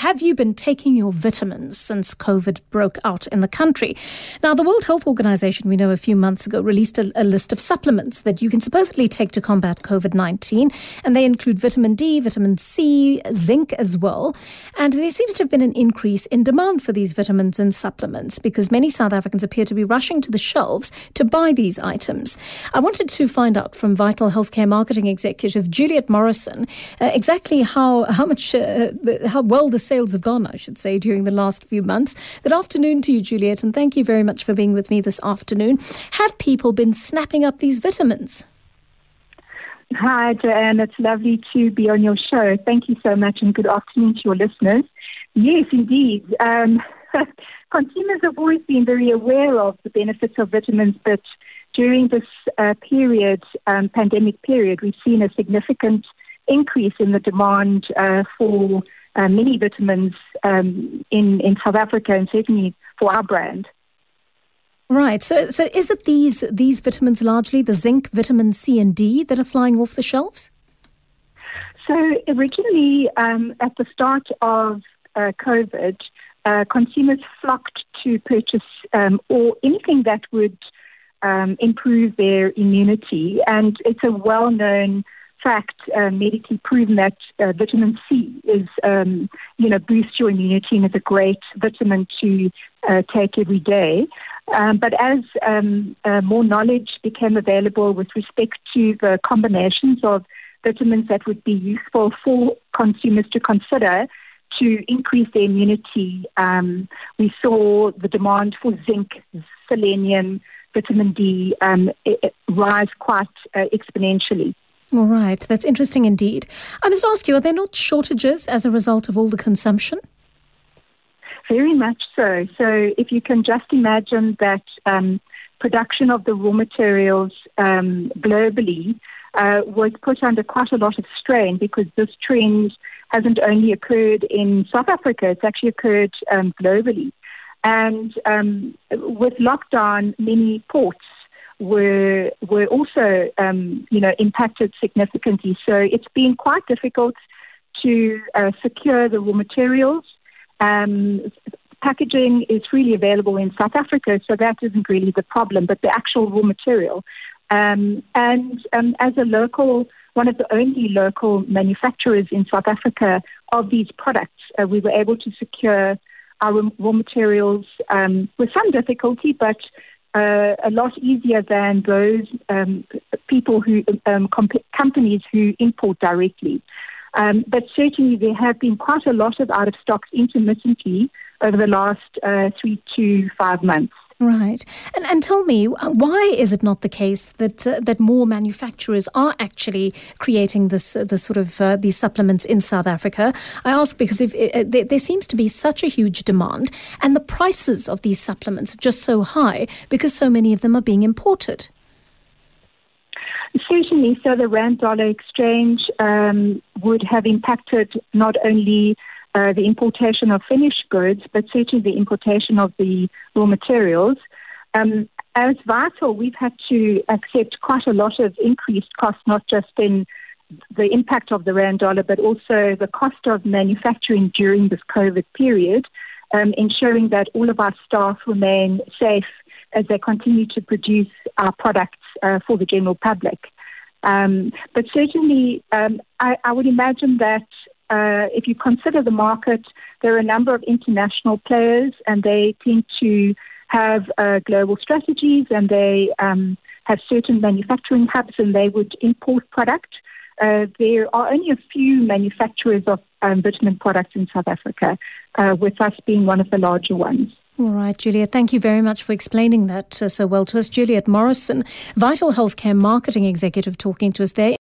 have you been taking your vitamins since COVID broke out in the country? Now, the World Health Organization, we know a few months ago, released a, a list of supplements that you can supposedly take to combat COVID 19, and they include vitamin D, vitamin C, zinc as well. And there seems to have been an increase in demand for these vitamins and supplements because many South Africans appear to be rushing to the shelves to buy these items. I wanted to find out from Vital Healthcare Marketing Executive Juliette Morrison uh, exactly how, how much, uh, the, how well the sales have gone, I should say, during the last few months. Good afternoon to you, Juliette, and thank you very much for being with me this afternoon. Have people been snapping up these vitamins? Hi, Joanne. It's lovely to be on your show. Thank you so much, and good afternoon to your listeners. Yes, indeed. Um, consumers have always been very aware of the benefits of vitamins, but during this uh, period, um, pandemic period, we've seen a significant increase in the demand uh, for uh, many vitamins um, in, in South Africa and certainly for our brand. Right. So, so is it these these vitamins largely the zinc, vitamin C, and D that are flying off the shelves? So originally, um, at the start of uh, COVID, uh, consumers flocked to purchase um, or anything that would um, improve their immunity, and it's a well-known fact, uh, medically proven that uh, vitamin C is, um, you know, boosts your immunity and is a great vitamin to uh, take every day. Um, but as um, uh, more knowledge became available with respect to the combinations of vitamins that would be useful for consumers to consider to increase their immunity, um, we saw the demand for zinc, selenium, vitamin D um, rise quite uh, exponentially. All right, that's interesting indeed. I must ask you, are there not shortages as a result of all the consumption? Very much so. So, if you can just imagine that um, production of the raw materials um, globally uh, was put under quite a lot of strain because this trend hasn't only occurred in South Africa, it's actually occurred um, globally. And um, with lockdown, many ports were were also um, you know impacted significantly. So it's been quite difficult to uh, secure the raw materials. Um, packaging is freely available in South Africa, so that isn't really the problem, but the actual raw material. Um, and um, as a local, one of the only local manufacturers in South Africa of these products, uh, we were able to secure our raw materials um, with some difficulty, but uh, a lot easier than those um, people who um, comp- companies who import directly. Um, but certainly there have been quite a lot of out of stocks intermittently over the last uh, three to five months. Right, and and tell me uh, why is it not the case that uh, that more manufacturers are actually creating this uh, sort of uh, these supplements in South Africa? I ask because if uh, there, there, seems to be such a huge demand, and the prices of these supplements are just so high because so many of them are being imported. Certainly, so the rand dollar exchange um, would have impacted not only uh, the importation of finished goods, but certainly the importation of the raw materials. Um, as Vital, we've had to accept quite a lot of increased costs, not just in the impact of the rand dollar, but also the cost of manufacturing during this COVID period, um, ensuring that all of our staff remain safe as they continue to produce our products uh, for the general public. Um, but certainly, um, I, I, would imagine that uh, if you consider the market, there are a number of international players, and they tend to have uh, global strategies, and they um, have certain manufacturing hubs, and they would import product. Uh, there are only a few manufacturers of um, vitamin products in South Africa, uh, with us being one of the larger ones. All right, Juliette, thank you very much for explaining that uh, so well to us. Juliette Morrison, Vital Healthcare Marketing Executive, talking to us there.